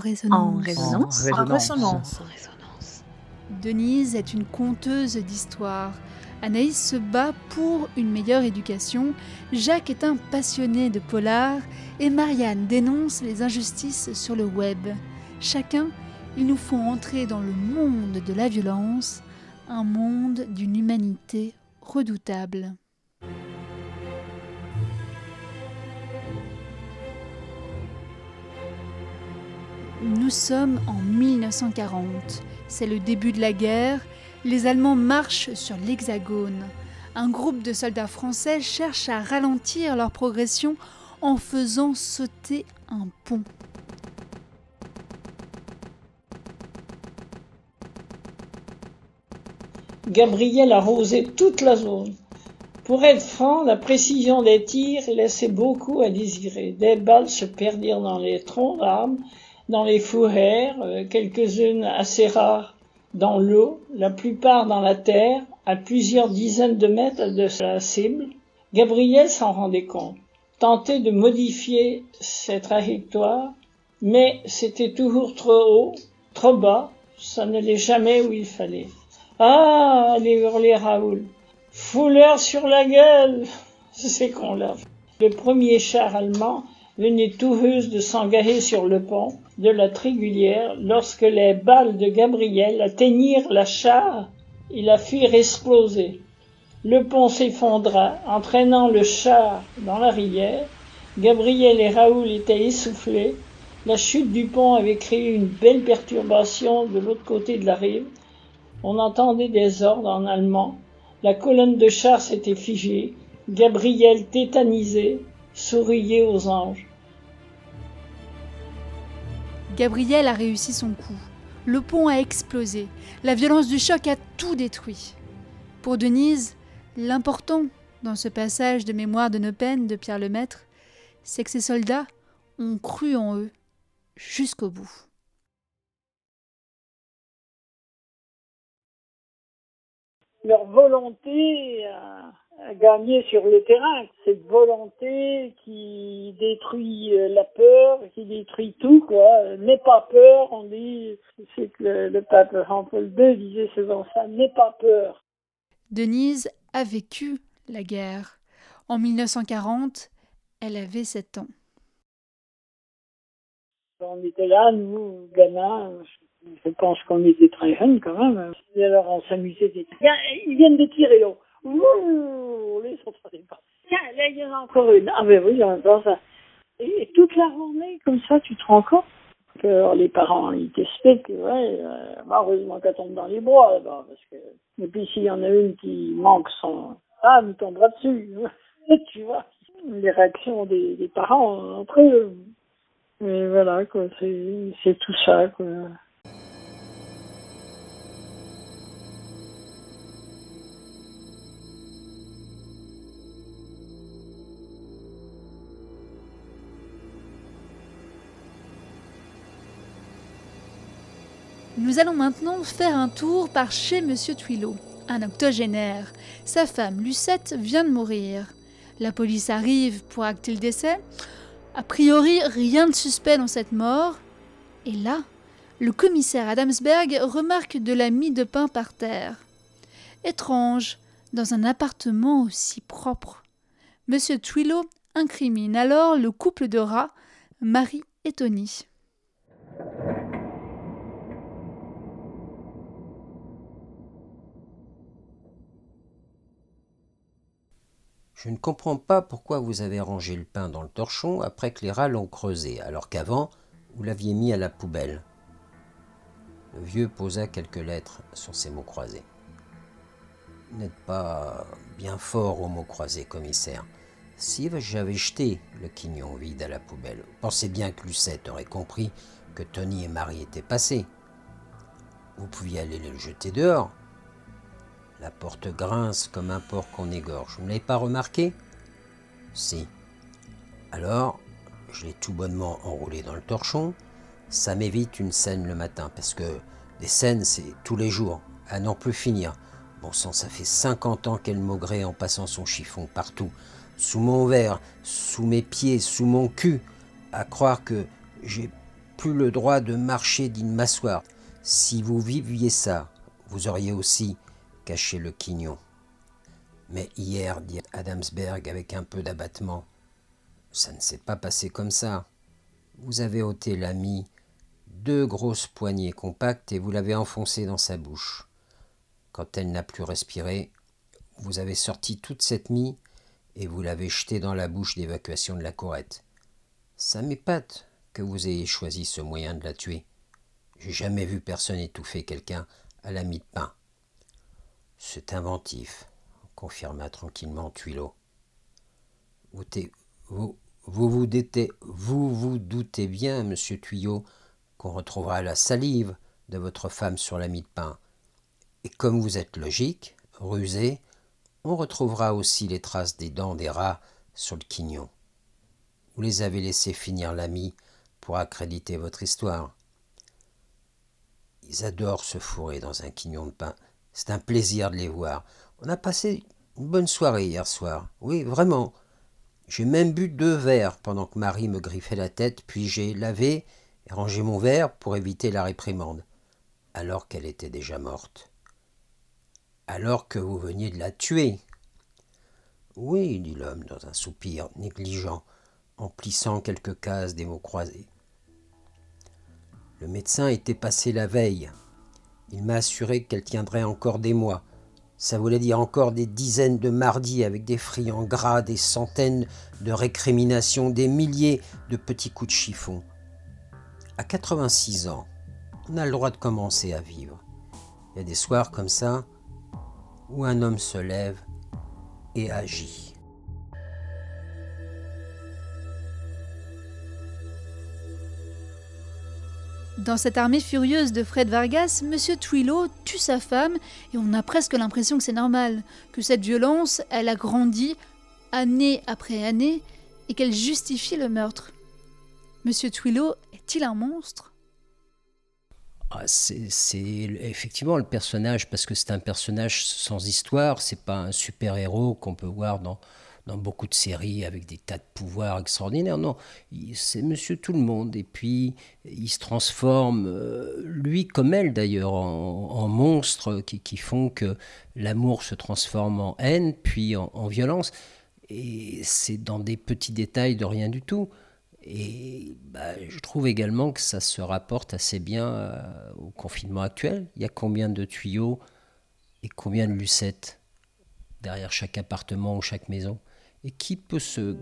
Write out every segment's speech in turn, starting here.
résonance. En résonance. En résonance. Denise est une conteuse d'histoire. Anaïs se bat pour une meilleure éducation. Jacques est un passionné de polar. Et Marianne dénonce les injustices sur le web. Chacun, ils nous font entrer dans le monde de la violence, un monde d'une humanité redoutable. Nous sommes en 1940. C'est le début de la guerre. Les Allemands marchent sur l'Hexagone. Un groupe de soldats français cherche à ralentir leur progression en faisant sauter un pont. Gabriel arrosait toute la zone. Pour être franc, la précision des tirs laissait beaucoup à désirer. Des balles se perdirent dans les troncs d'arbres, dans les fourrères, euh, quelques-unes assez rares dans l'eau, la plupart dans la terre, à plusieurs dizaines de mètres de la cible. Gabriel s'en rendait compte, tentait de modifier ses trajectoires, mais c'était toujours trop haut, trop bas, ça n'allait jamais où il fallait. Ah, allait hurler Raoul. Fouleur sur la gueule C'est qu'on l'a. Le premier char allemand venait tout juste de s'engager sur le pont de la Trigulière lorsque les balles de Gabriel atteignirent la char et la firent exploser. Le pont s'effondra, entraînant le char dans la rivière. Gabriel et Raoul étaient essoufflés. La chute du pont avait créé une belle perturbation de l'autre côté de la rive. On entendait des ordres en allemand. La colonne de chars s'était figée. Gabriel, tétanisé, souriait aux anges. Gabriel a réussi son coup. Le pont a explosé. La violence du choc a tout détruit. Pour Denise, l'important dans ce passage de mémoire de nos peines de Pierre Lemaître, c'est que ces soldats ont cru en eux jusqu'au bout. leur volonté à, gagner sur le terrain, cette volonté qui détruit euh, la peur, qui détruit tout, quoi. N'aie pas peur, on dit, c'est que le, le pape Jean-Paul II disait souvent ça, n'aie pas peur. Denise a vécu la guerre. En 1940, elle avait 7 ans. On était là, nous, gamins, je pense qu'on était très jeunes quand même. Et alors on s'amusait. Ils viennent de tirer là. Ouh, ils sont très pas. Tiens, là il y en a encore une. Ah ben oui, j'entends ça. Et, toute la journée, comme ça, tu te rends compte que les parents, ils t'expliquent, ouais, euh, heureusement qu'elle tombe dans les bois là-bas, parce que. Et puis s'il y en a une qui manque son. Ah, elle tombera dessus. tu vois? Les réactions des, parents entre eux. Et voilà, quoi, c'est tout ça, quoi. Nous allons maintenant faire un tour par chez Monsieur Twilot, un octogénaire. Sa femme, Lucette, vient de mourir. La police arrive pour acter le décès. A priori, rien de suspect dans cette mort. Et là, le commissaire Adamsberg remarque de la mie de pain par terre. Étrange, dans un appartement aussi propre. Monsieur Twilot incrimine alors le couple de rats, Marie et Tony. Je ne comprends pas pourquoi vous avez rangé le pain dans le torchon après que les rats l'ont creusé, alors qu'avant, vous l'aviez mis à la poubelle. Le vieux posa quelques lettres sur ces mots croisés. Vous n'êtes pas bien fort aux mots croisés, commissaire. Si j'avais jeté le quignon vide à la poubelle, pensez bien que Lucette aurait compris que Tony et Marie étaient passés. Vous pouviez aller le jeter dehors. La porte grince comme un porc qu'on égorge. Vous ne l'avez pas remarqué? Si. Alors, je l'ai tout bonnement enroulé dans le torchon. Ça m'évite une scène le matin, parce que des scènes, c'est tous les jours, à n'en plus finir. Bon sang, ça fait 50 ans qu'elle maugrait en passant son chiffon partout. Sous mon verre, sous mes pieds, sous mon cul. À croire que j'ai plus le droit de marcher dit m'asseoir. Si vous viviez ça, vous auriez aussi le quignon. Mais hier, dit Adamsberg avec un peu d'abattement, ça ne s'est pas passé comme ça. Vous avez ôté l'ami deux grosses poignées compactes et vous l'avez enfoncée dans sa bouche. Quand elle n'a plus respiré, vous avez sorti toute cette mie et vous l'avez jetée dans la bouche d'évacuation de la courette. Ça m'épate que vous ayez choisi ce moyen de la tuer. J'ai jamais vu personne étouffer quelqu'un à la mie de pain. C'est inventif, confirma tranquillement Tuilot. Vous, vous, vous, doutez bien, monsieur Tuyau, qu'on retrouvera la salive de votre femme sur la mie de pain. Et comme vous êtes logique, rusé, on retrouvera aussi les traces des dents des rats sur le quignon. Vous les avez laissés finir l'ami pour accréditer votre histoire. Ils adorent se fourrer dans un quignon de pain. C'est un plaisir de les voir. On a passé une bonne soirée hier soir. Oui, vraiment. J'ai même bu deux verres pendant que Marie me griffait la tête, puis j'ai lavé et rangé mon verre pour éviter la réprimande, alors qu'elle était déjà morte. Alors que vous veniez de la tuer. Oui, dit l'homme dans un soupir négligent, en plissant quelques cases des mots croisés. Le médecin était passé la veille. Il m'a assuré qu'elle tiendrait encore des mois. Ça voulait dire encore des dizaines de mardis avec des friands gras, des centaines de récriminations, des milliers de petits coups de chiffon. À 86 ans, on a le droit de commencer à vivre. Il y a des soirs comme ça où un homme se lève et agit. Dans cette armée furieuse de Fred Vargas, M. Twillow tue sa femme et on a presque l'impression que c'est normal, que cette violence, elle a grandi année après année et qu'elle justifie le meurtre. M. Twillow est-il un monstre? Ah, c'est effectivement le personnage, parce que c'est un personnage sans histoire, c'est pas un super-héros qu'on peut voir dans, dans beaucoup de séries avec des tas de pouvoirs extraordinaires. Non, c'est monsieur tout le monde. Et puis, il se transforme, euh, lui comme elle d'ailleurs, en, monstre qui, font que l'amour se transforme en haine, puis en, violence. Et c'est dans des petits détails de rien du tout. Et bah, je trouve également que ça se rapporte assez bien euh, au confinement actuel. Il y a combien de tuyaux et combien de lucettes derrière chaque appartement ou chaque maison? Et qui peut se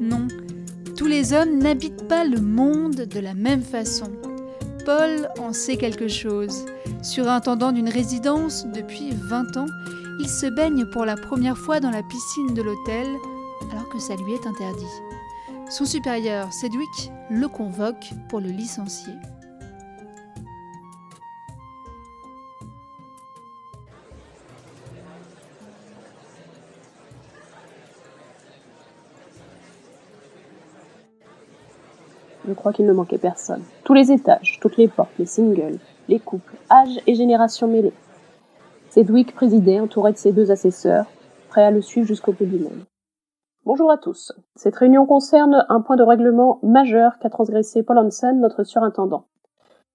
Non, tous les hommes n'habitent pas le monde de la même façon. Paul en sait quelque chose. Surintendant d'une résidence depuis 20 ans, il se baigne pour la première fois dans la piscine de l'hôtel alors que ça lui est interdit. Son supérieur, Sedwick, le convoque pour le licencier. Je crois qu'il ne manquait personne. Tous les étages, toutes les portes, les singles, les couples, âges et générations mêlés. Sedwick présidait, entouré de ses deux assesseurs, prêts à le suivre jusqu'au bout du monde. Bonjour à tous. Cette réunion concerne un point de règlement majeur qu'a transgressé Paul Hansen, notre surintendant.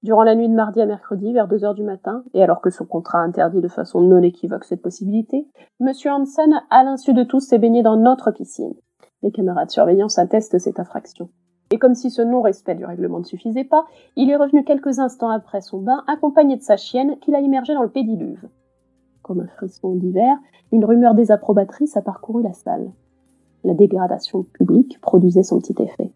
Durant la nuit de mardi à mercredi, vers deux heures du matin, et alors que son contrat interdit de façon non équivoque cette possibilité, M. Hansen, à l'insu de tous, s'est baigné dans notre piscine. Les camarades surveillance attestent cette infraction. Et comme si ce non-respect du règlement ne suffisait pas, il est revenu quelques instants après son bain, accompagné de sa chienne, qu'il a immergée dans le pédiluve. Comme un frisson d'hiver, une rumeur désapprobatrice a parcouru la salle. La dégradation publique produisait son petit effet.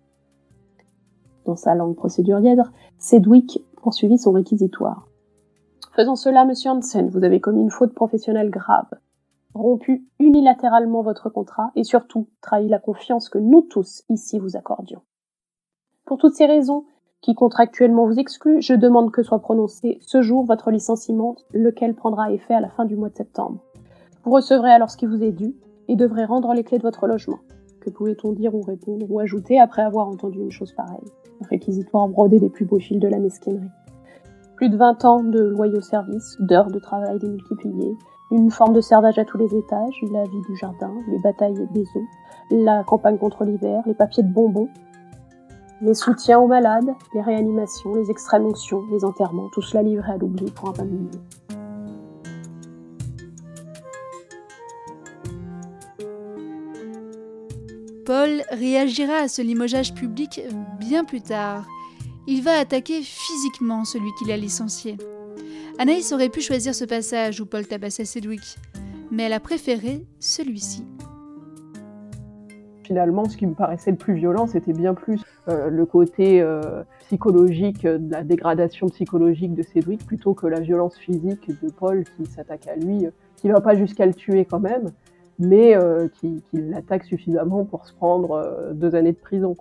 Dans sa langue procédurière, Sedwick poursuivit son réquisitoire. Faisant cela, monsieur Hansen, vous avez commis une faute professionnelle grave, rompu unilatéralement votre contrat et surtout trahi la confiance que nous tous ici vous accordions. Pour toutes ces raisons, qui contractuellement vous excluent, je demande que soit prononcé ce jour votre licenciement, lequel prendra effet à la fin du mois de septembre. Vous recevrez alors ce qui vous est dû et devrez rendre les clés de votre logement. Que pouvait-on dire ou répondre ou ajouter après avoir entendu une chose pareille? Réquisitoire brodé des plus beaux fils de la mesquinerie. Plus de 20 ans de loyaux services, d'heures de travail démultipliées, Une forme de servage à tous les étages, la vie du jardin, les batailles des eaux, la campagne contre l'hiver, les papiers de bonbons, les soutiens aux malades, les réanimations, les extrêmes onctions, les enterrements, tout cela livré à l'oubli pour un pain de Paul réagira à ce limogeage public bien plus tard. Il va attaquer physiquement celui qui l'a licencié. Anaïs aurait pu choisir ce passage où Paul tabassait Sedwick, mais elle a préféré celui-ci. Finalement, ce qui me paraissait le plus violent, c'était bien plus euh, le côté euh, psychologique, de la dégradation psychologique de Cédric, plutôt que la violence physique de Paul qui s'attaque à lui, qui va pas jusqu'à le tuer quand même, mais euh, qui, l'attaque suffisamment pour se prendre euh, deux années de prison.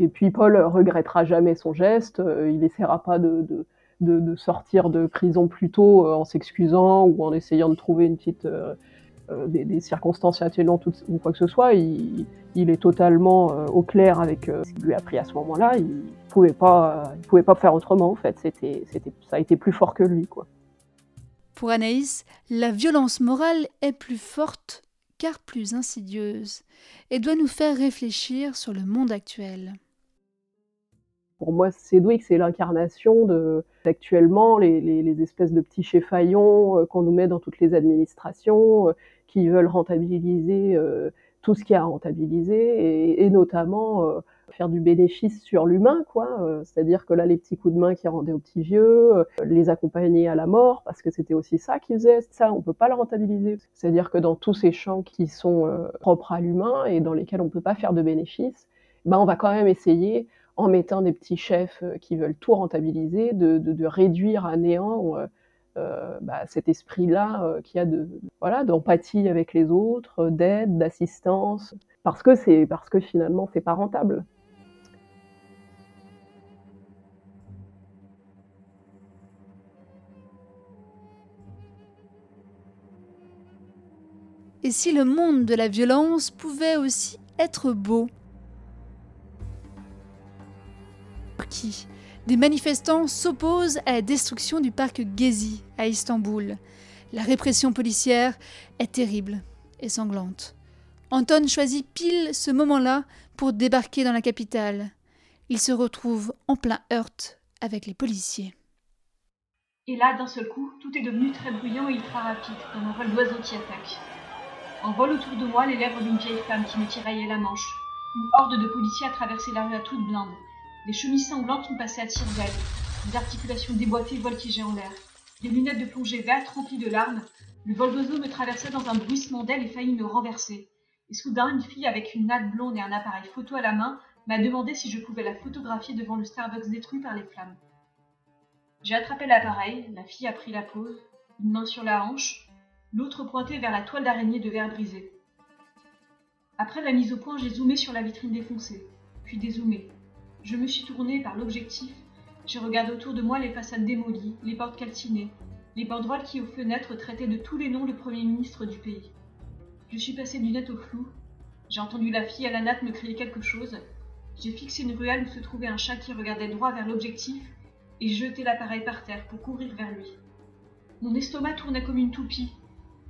Et puis Paul regrettera jamais son geste, euh, il essaiera pas de, sortir de prison plus tôt en s'excusant ou en essayant de trouver une petite, des, circonstances atténuantes ou quoi que ce soit. Il, il est totalement au clair avec ce qu'il lui a pris à ce moment-là. Il pouvait pas, il pouvait pas faire autrement en fait. C'était, c'était, ça a été plus fort que lui quoi. Pour Anaïs, la violence morale est plus forte car plus insidieuse, et doit nous faire réfléchir sur le monde actuel. Pour moi, Sedwick, c'est l'incarnation de, actuellement, les, espèces de petits cheffaillons euh, qu'on nous met dans toutes les administrations, euh, qui veulent rentabiliser euh, tout ce qui a à rentabiliser, et, notamment faire du bénéfice sur l'humain, quoi. Euh, c'est-à-dire que là, les petits coups de main qui rendaient aux petits vieux, euh, les accompagner à la mort, parce que c'était aussi ça qu'ils faisaient. Ça, on peut pas le rentabiliser. C'est-à-dire que dans tous ces champs qui sont euh, propres à l'humain et dans lesquels on peut pas faire de bénéfice, ben, on va quand même essayer, en mettant des petits chefs qui veulent tout rentabiliser, de, de, de réduire à néant euh, bah, cet esprit-là euh, qui a de voilà d'empathie avec les autres, d'aide, d'assistance, parce que c'est parce que finalement c'est pas rentable. Et si le monde de la violence pouvait aussi être beau? Qui? Des manifestants s'opposent à la destruction du parc Gezi à Istanbul. La répression policière est terrible et sanglante. Anton choisit pile ce moment-là pour débarquer dans la capitale. Il se retrouve en plein heurt avec les policiers. Et là, d'un seul coup, tout est devenu très bruyant et ultra rapide, comme un vol d'oiseaux qui attaque. En vol autour de moi les lèvres d'une vieille femme qui me tiraillait la manche. Une horde de policiers a traversé la rue à toute blinde. Des chemises sanglantes sont passées à tire-d'aile. Des articulations déboîtées voltigeaient en l'air. Des lunettes de plongée vertes remplies de larmes. Le vol d'oiseau me traversait dans un bruissement d'ailes et faillit me renverser. Et soudain, une fille avec une natte blonde et un appareil photo à la main m'a demandé si je pouvais la photographier devant le Starbucks détruit par les flammes. J'ai attrapé l'appareil, la fille a pris la pose, une main sur la hanche, l'autre pointée vers la toile d'araignée de verre brisée. Après la mise au point, j'ai zoomé sur la vitrine défoncée, puis dézoomé, je me suis tournée par l'objectif. J'ai regardé autour de moi les façades démolies, les portes calcinées, les banderoles qui, aux fenêtres, traitaient de tous les noms le Premier ministre du pays. Je suis passée du net au flou. J'ai entendu la fille à la natte me crier quelque chose. J'ai fixé une ruelle où se trouvait un chat qui regardait droit vers l'objectif et jeté l'appareil par terre pour courir vers lui. Mon estomac tournait comme une toupie,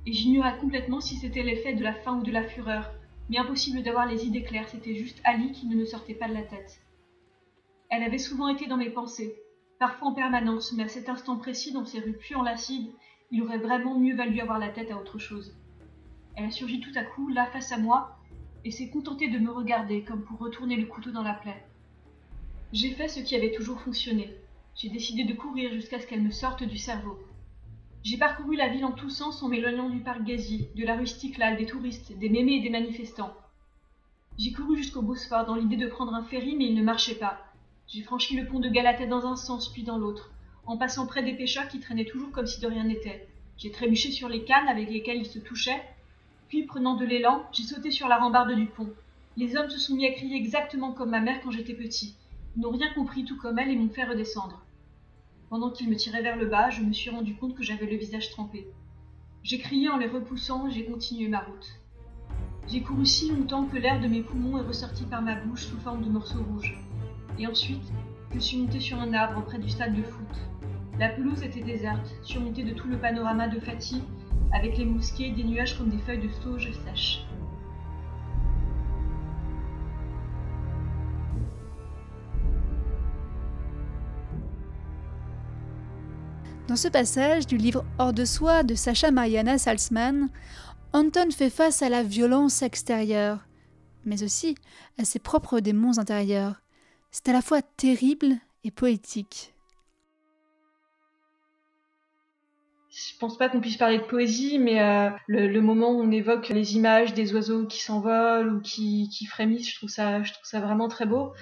et j'ignorais complètement si c'était l'effet de la faim ou de la fureur, mais impossible d'avoir les idées claires, c'était juste Ali qui ne me sortait pas de la tête. Elle avait souvent été dans mes pensées, parfois en permanence, mais à cet instant précis, dans ces rues puant l'acide, il aurait vraiment mieux valu avoir la tête à autre chose. Elle a surgi tout à coup, là face à moi, et s'est contentée de me regarder comme pour retourner le couteau dans la plaie. J'ai fait ce qui avait toujours fonctionné. J'ai décidé de courir jusqu'à ce qu'elle me sorte du cerveau. J'ai parcouru la ville en tous sens en m'éloignant du parc gazier, de la rue Stiklal, des touristes, des mémés et des manifestants. J'ai couru jusqu'au Bosphore dans l'idée de prendre un ferry, mais il ne marchait pas. J'ai franchi le pont de Galatée dans un sens, puis dans l'autre, en passant près des pêcheurs qui traînaient toujours comme si de rien n'était. J'ai trébuché sur les cannes avec lesquelles ils se touchaient, puis, prenant de l'élan, j'ai sauté sur la rambarde du pont. Les hommes se sont mis à crier exactement comme ma mère quand j'étais petit. Ils n'ont rien compris tout comme elle et m'ont fait redescendre. Pendant qu'ils me tiraient vers le bas, je me suis rendu compte que j'avais le visage trempé. J'ai crié en les repoussant et j'ai continué ma route. J'ai couru si longtemps que l'air de mes poumons est ressorti par ma bouche sous forme de morceaux rouges. Et ensuite, je suis montée sur un arbre près du stade de foot. La pelouse était déserte, surmontée de tout le panorama de Fatih avec les mosquées des nuages comme des feuilles de sauge sèches. Dans ce passage du livre Hors de soi de Sacha Mariana Salzman, Anton fait face à la violence extérieure, mais aussi à ses propres démons intérieurs. C'est à la fois terrible et poétique. Je pense pas qu'on puisse parler de poésie, mais euh, le, moment où on évoque les images des oiseaux qui s'envolent ou qui, qui, frémissent, je trouve ça, vraiment très beau.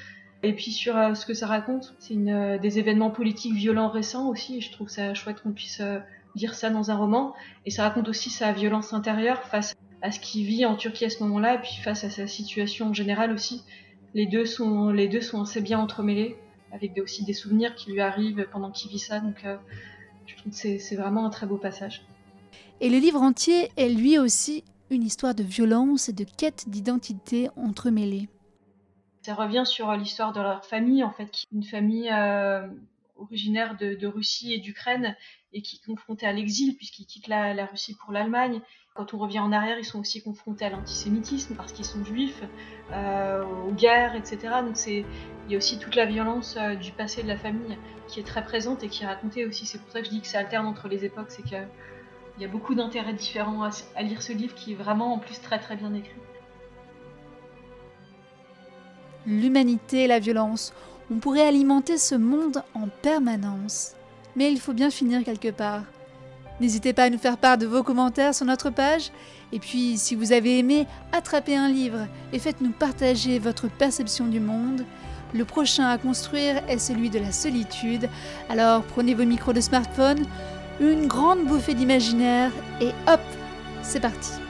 Et puis sur euh, ce que ça raconte, c'est euh, des événements politiques violents récents aussi, et je trouve ça chouette qu'on puisse dire ça dans un roman. Et ça raconte aussi sa violence intérieure face à ce qu'il vit en Turquie à ce moment-là, et puis face à sa situation en général aussi. Les deux sont, les deux sont assez bien entremêlés, avec aussi des souvenirs qui lui arrivent pendant qu'il vit ça. Donc je trouve que c'est vraiment un très beau passage. Et le livre entier est lui aussi une histoire de violence et de quête d'identité entremêlées. Ça revient sur l'histoire de leur famille, en fait, une famille euh, originaire de, Russie et d'Ukraine et qui est confrontée à l'exil puisqu'ils quittent la, Russie pour l'Allemagne. Quand on revient en arrière, ils sont aussi confrontés à l'antisémitisme parce qu'ils sont juifs, euh, aux guerres, etc. Donc c'est il y a aussi toute la violence euh, du passé de la famille qui est très présente et qui est racontée aussi. C'est pour ça que je dis que ça alterne entre les époques, c'est qu'il y a beaucoup d'intérêts différents à lire ce livre qui est vraiment en plus très très bien écrit l'humanité et la violence. On pourrait alimenter ce monde en permanence. Mais il faut bien finir quelque part. N'hésitez pas à nous faire part de vos commentaires sur notre page. Et puis, si vous avez aimé, attrapez un livre et faites-nous partager votre perception du monde. Le prochain à construire est celui de la solitude. Alors prenez vos micros de smartphone, une grande bouffée d'imaginaire et hop, c'est parti.